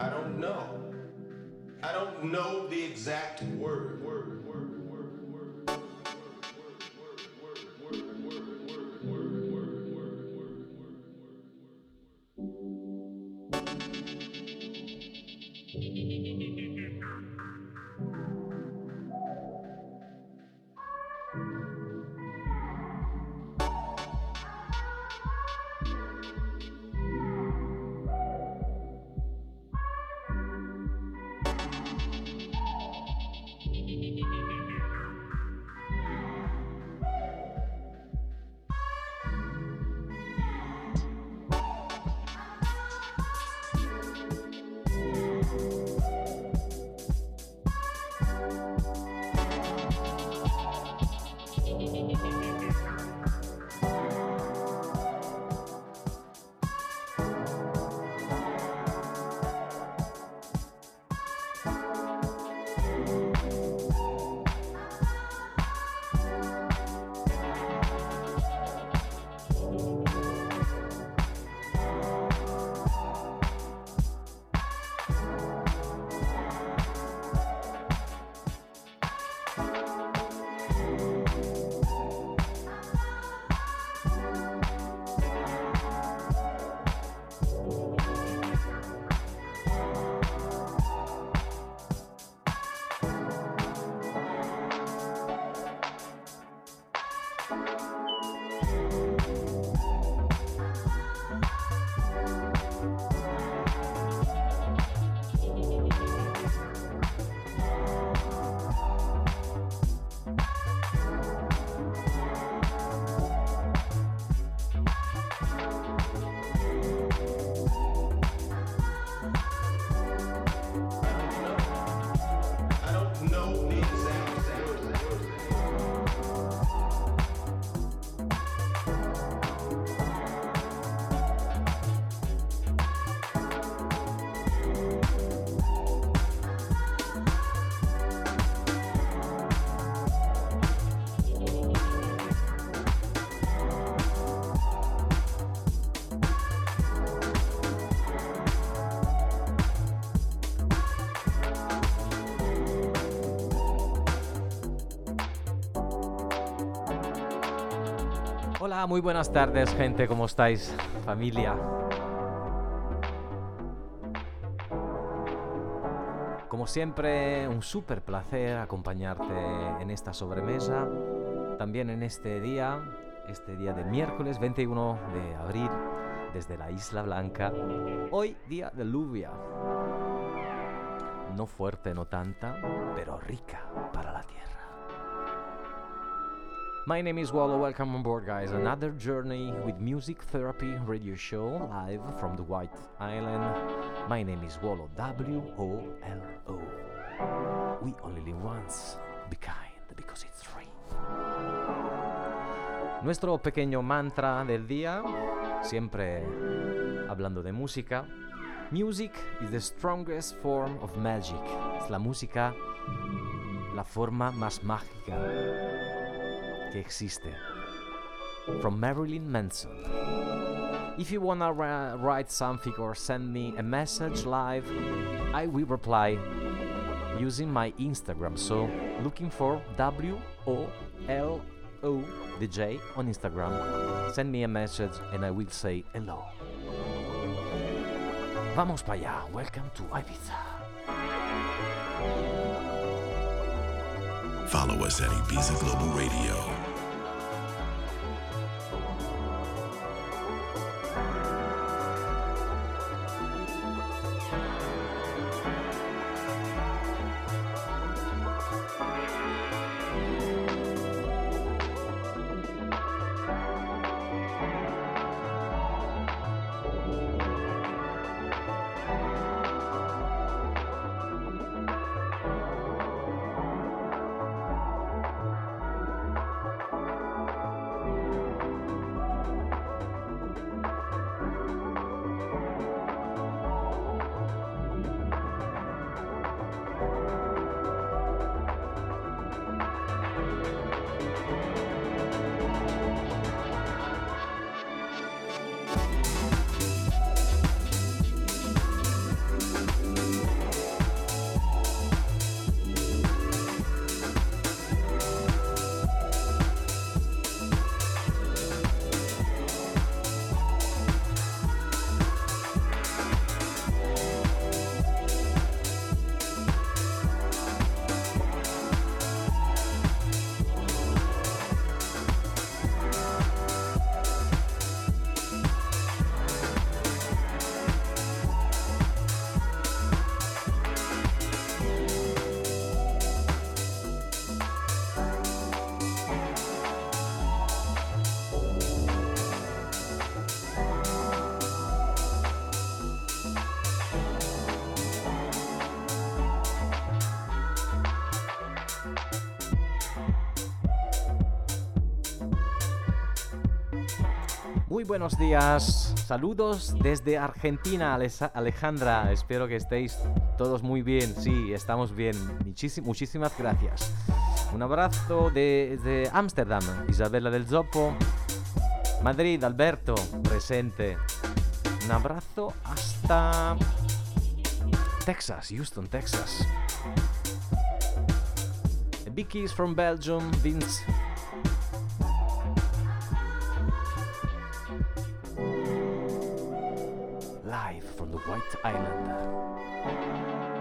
I don't know. I don't know the exact word. Muy buenas tardes, gente. ¿Cómo estáis, familia? Como siempre, un súper placer acompañarte en esta sobremesa. También en este día, este día de miércoles 21 de abril, desde la Isla Blanca. Hoy, día de lluvia. No fuerte, no tanta, pero rica My name is Wallo. Welcome on board, guys. Another journey with Music Therapy Radio Show live from the White Island. My name is Wallo. W O L O. We only live once. Be kind because it's free. Nuestro pequeño mantra del día, siempre hablando de música. Music is the strongest form of magic. Es la música, la forma más mágica que existe. From Marilyn Manson. If you wanna ri- write something or send me a message live, I will reply using my Instagram. So looking for W O L O DJ on Instagram. Send me a message and I will say hello. Vamos para allá. Welcome to Ibiza. Follow us at Ibiza Global Radio. Muy buenos días, saludos desde Argentina, Alejandra. Espero que estéis todos muy bien. Sí, estamos bien. muchísimas gracias. Un abrazo desde Ámsterdam, Isabella del Zoppo. Madrid, Alberto, presente. Un abrazo hasta Texas, Houston, Texas. Vicky's from Belgium, Vince White Island.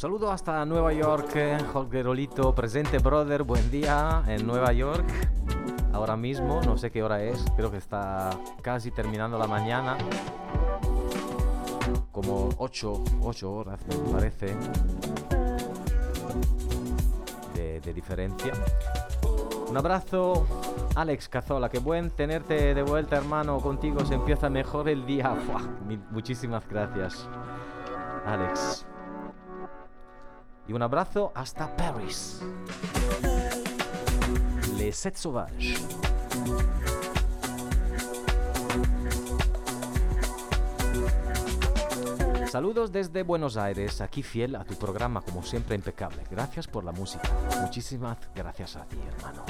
Saludo hasta Nueva York, Jorge Rolito, presente brother, buen día en Nueva York. Ahora mismo, no sé qué hora es, creo que está casi terminando la mañana. Como 8, 8 horas me parece de, de diferencia. Un abrazo, Alex Cazola. Qué buen tenerte de vuelta, hermano. Contigo se empieza mejor el día. Muchísimas gracias, Alex. Y un abrazo hasta Paris. Les Sept Sauvages. Saludos desde Buenos Aires, aquí fiel a tu programa como siempre impecable. Gracias por la música. Muchísimas gracias a ti, hermano.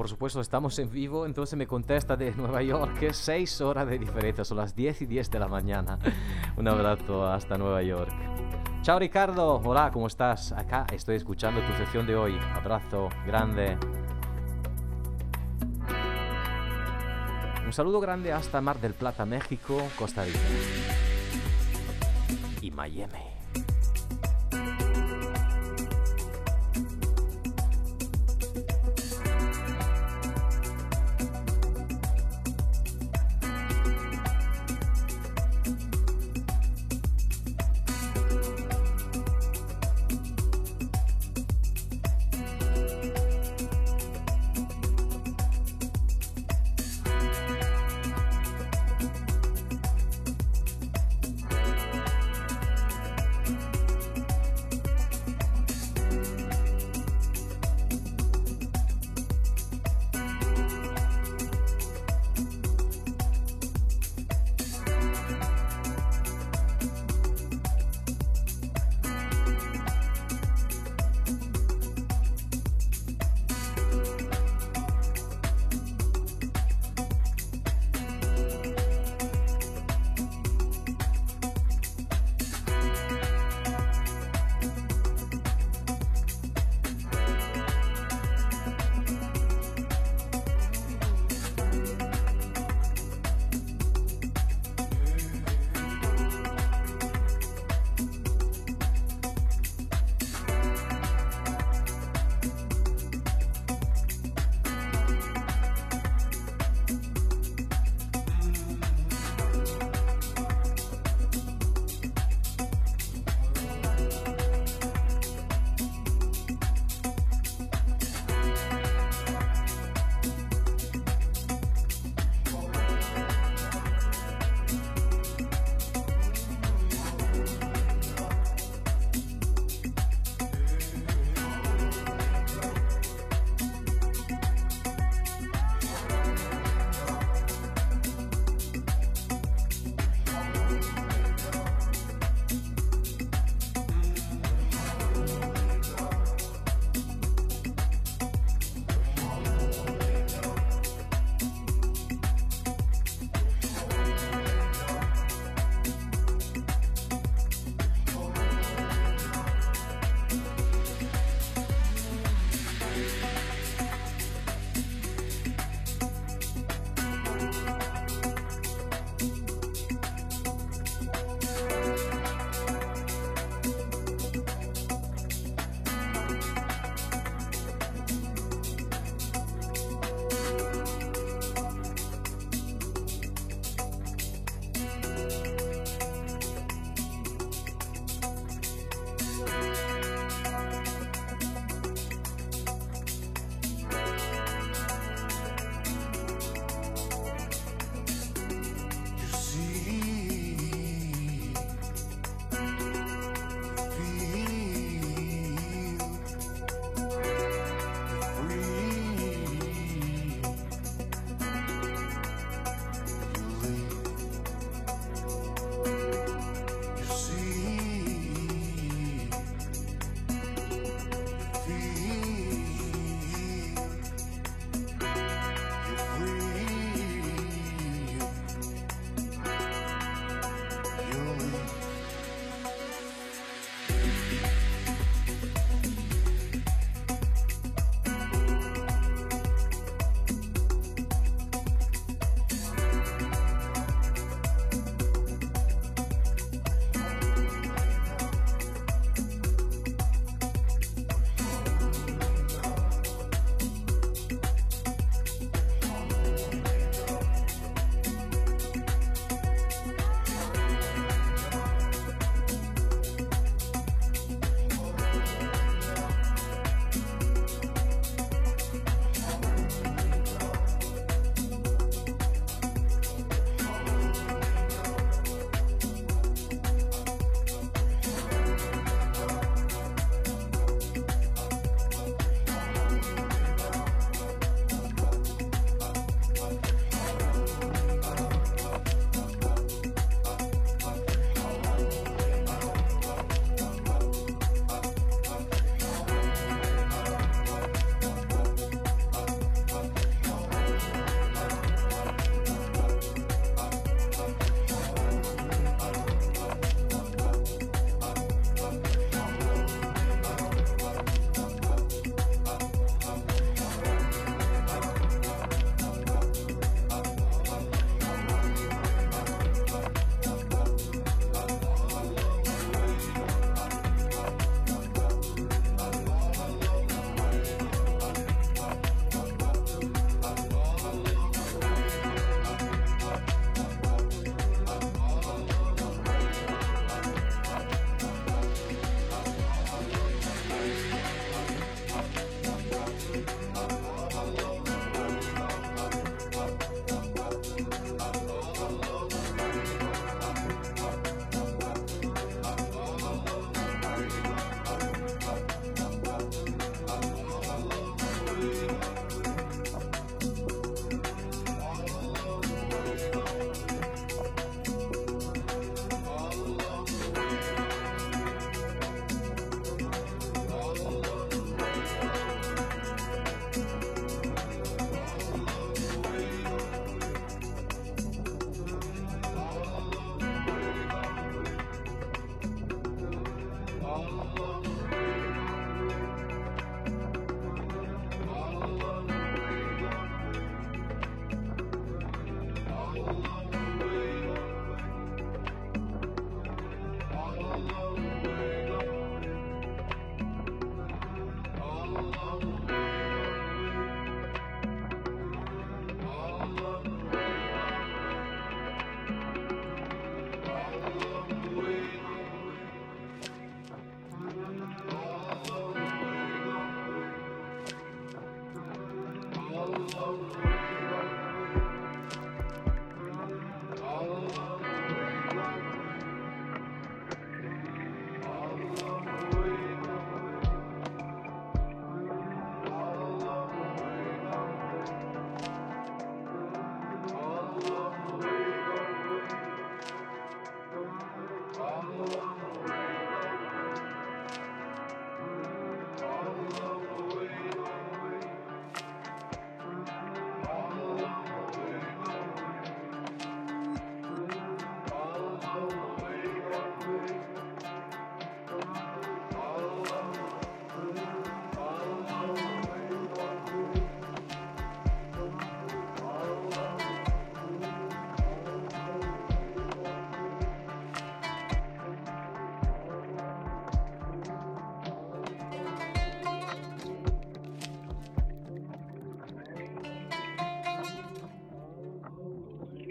Por supuesto, estamos en vivo, entonces me contesta de Nueva York, que es 6 horas de diferencia, son las 10 y 10 de la mañana. Un abrazo hasta Nueva York. Chao Ricardo, hola, ¿cómo estás? Acá estoy escuchando tu sección de hoy. Abrazo grande. Un saludo grande hasta Mar del Plata, México, Costa Rica y Miami.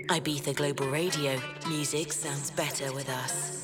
Ibiza Global Radio. Music sounds better with us.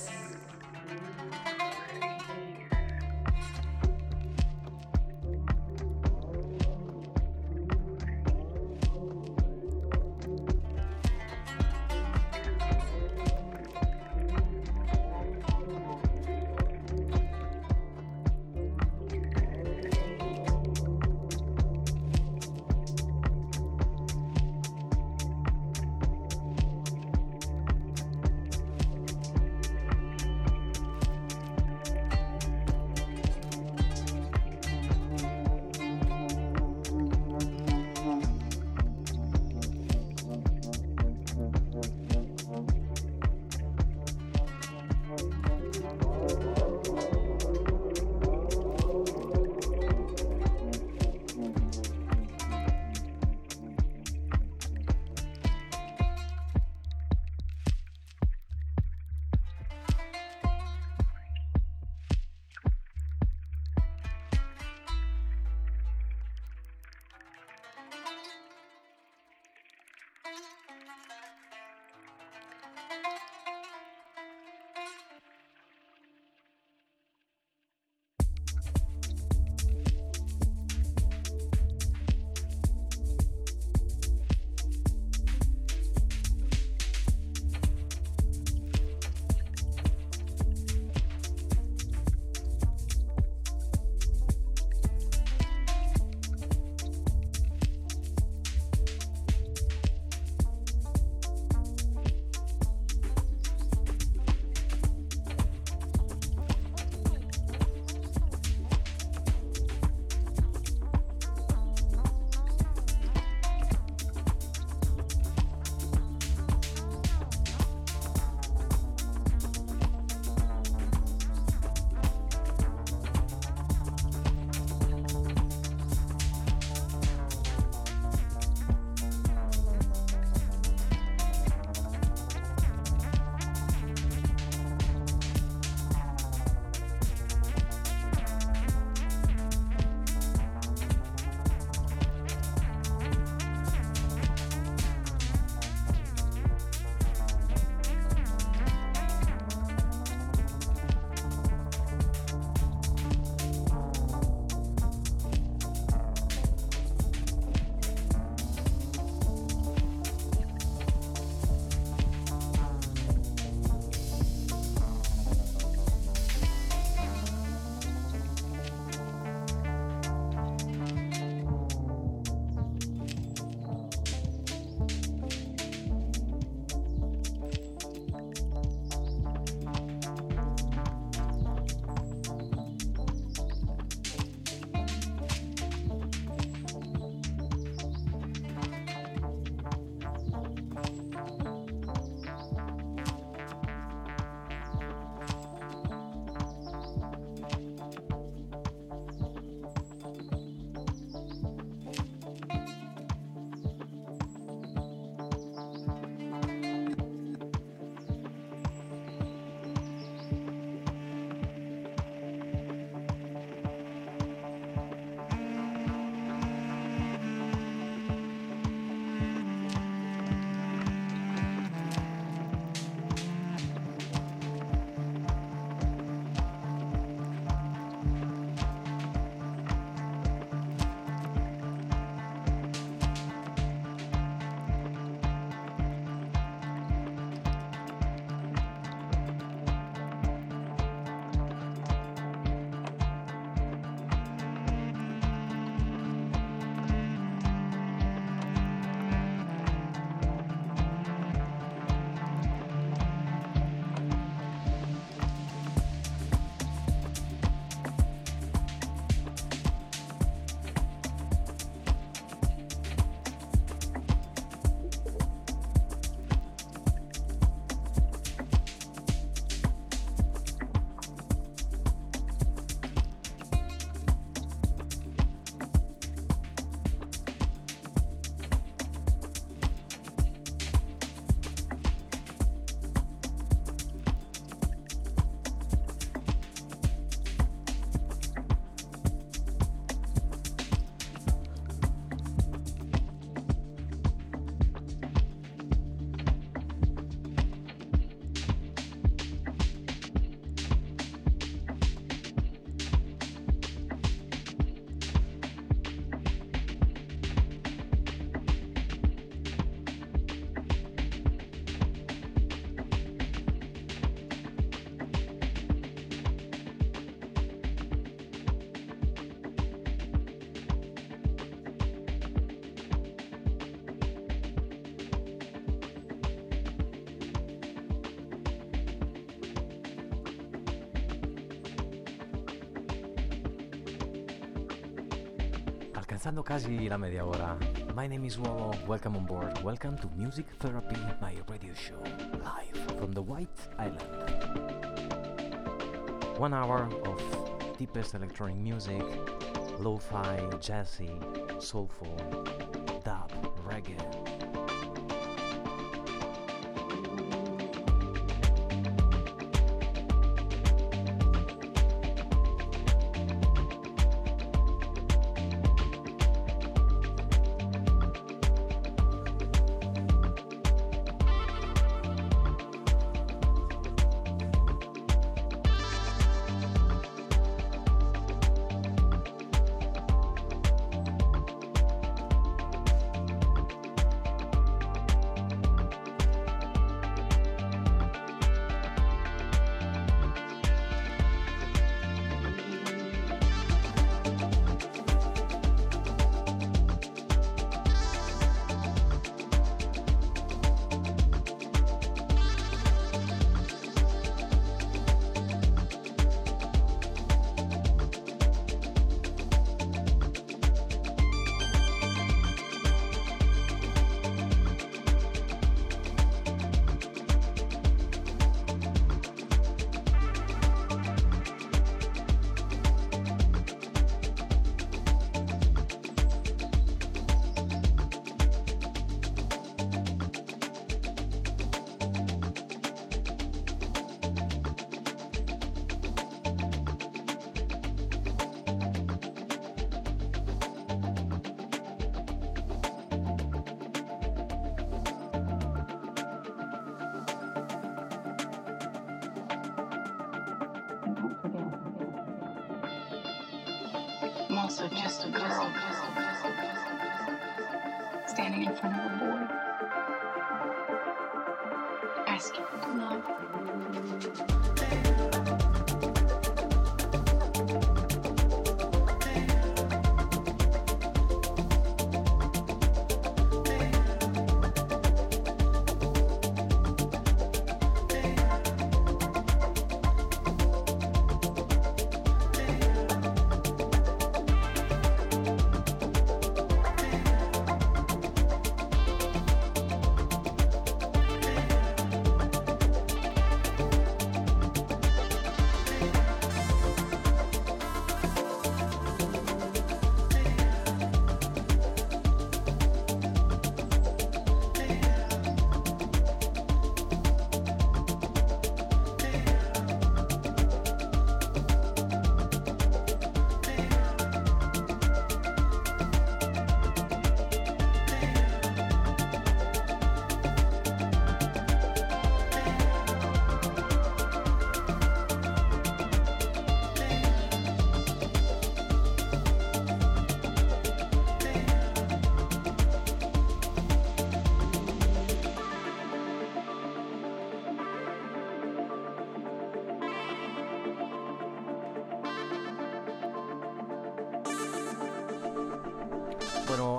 Alcanzando casi la media hora. My name is Wolo. Welcome on board. Welcome to Music Therapy, my radio show, live from the White Island. One hour of deepest electronic music, lo-fi, jazzy, soulful, also just a girl. Standing in front of a boy asking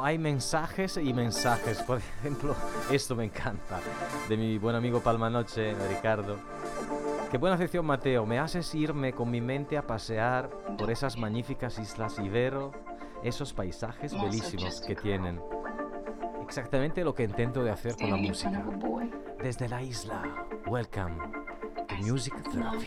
hay mensajes y mensajes. Por ejemplo, esto me encanta. De mi buen amigo Palmanoche, Ricardo. Qué buena afición, Mateo. Me haces irme con mi mente a pasear por esas magníficas islas ver esos paisajes bellísimos que tienen. Exactamente lo que intento de hacer con la música. Desde la isla. Welcome to Music Therapy.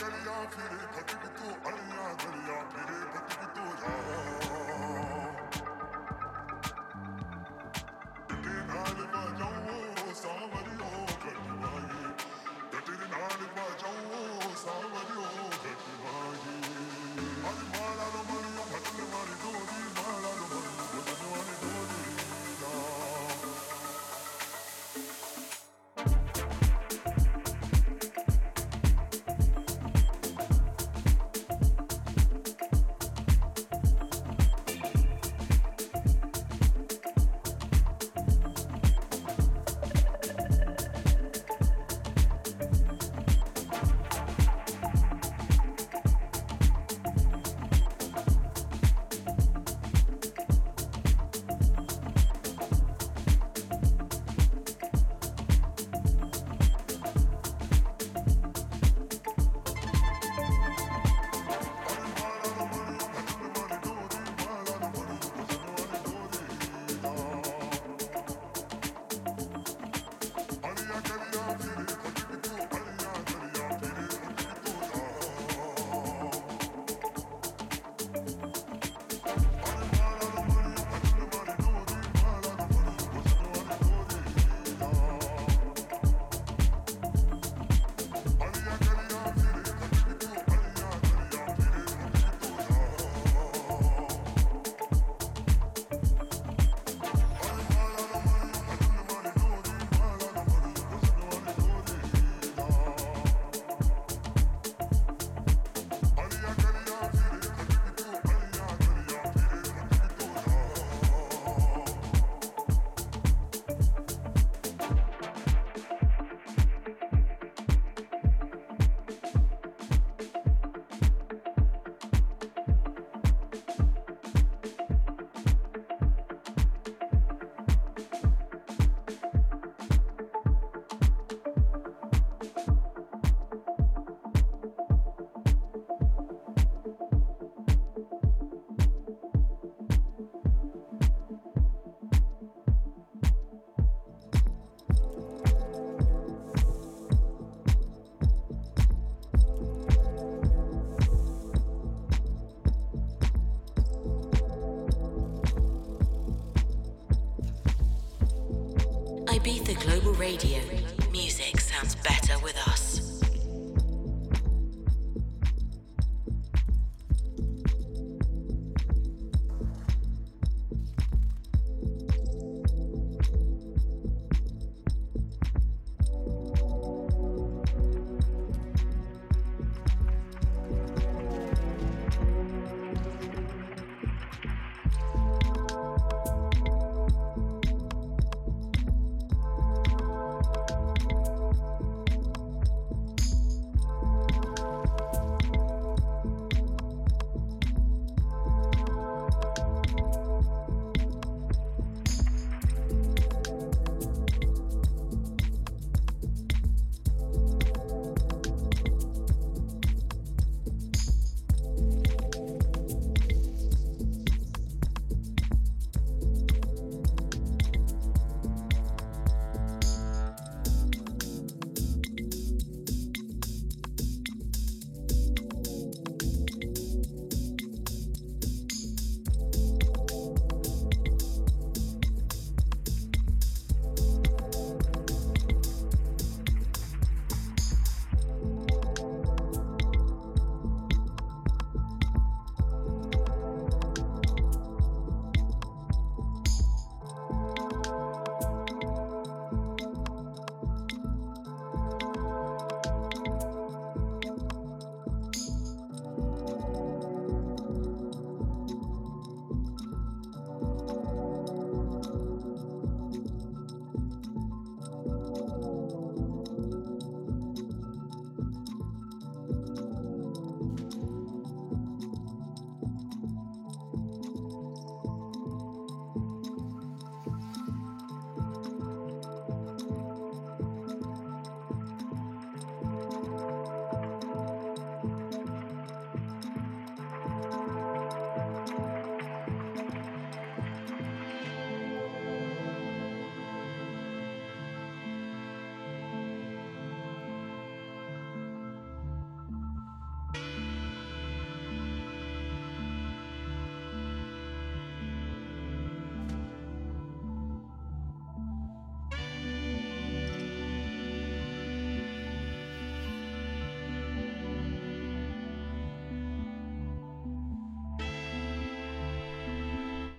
Galiyan fili, kati kutu aliyan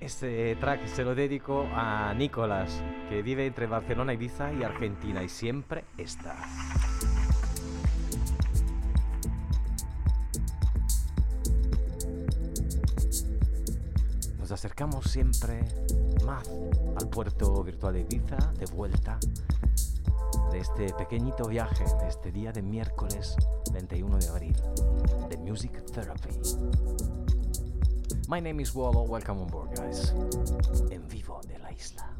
Este track se lo dedico a Nicolás, que vive entre Barcelona, Ibiza y Argentina y siempre está. Nos acercamos siempre más al puerto virtual de Ibiza, de vuelta de este pequeñito viaje, de este día de miércoles 21 de abril, de Music Therapy. My name is Wallo, welcome on board, guys. En vivo de la isla.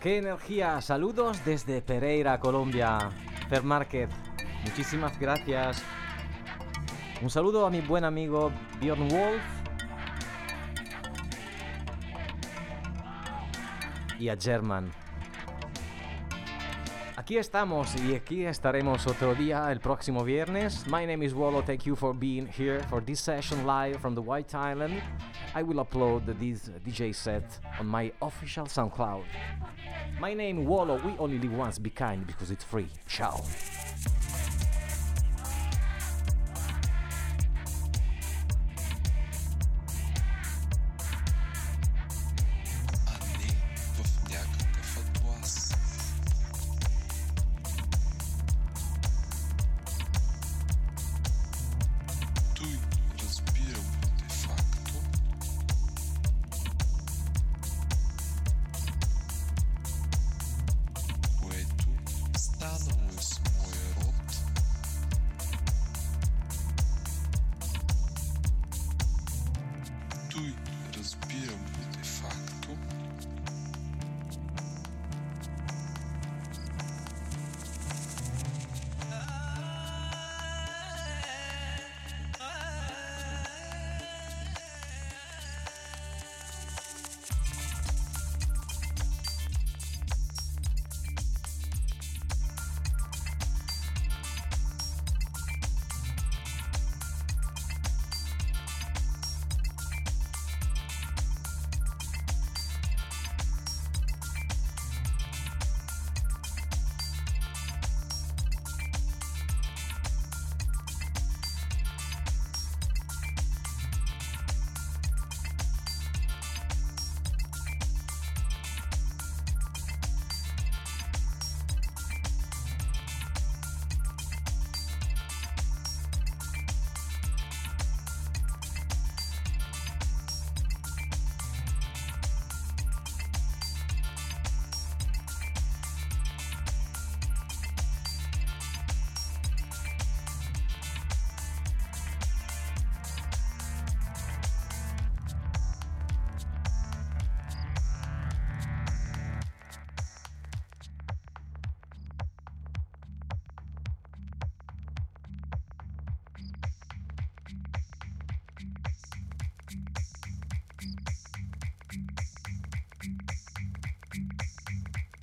¡Qué energía! Saludos desde Pereira, Colombia. Per Market, muchísimas gracias. Un saludo a mi buen amigo Bjorn Wolf. Y a German. Aquí estamos y aquí estaremos otro día el próximo viernes. My name is Wallo. Thank you for being here for this session live from the White Island. I will upload this DJ set on my official SoundCloud. My name Wallo. We only live once. Be kind because it's free. Ciao.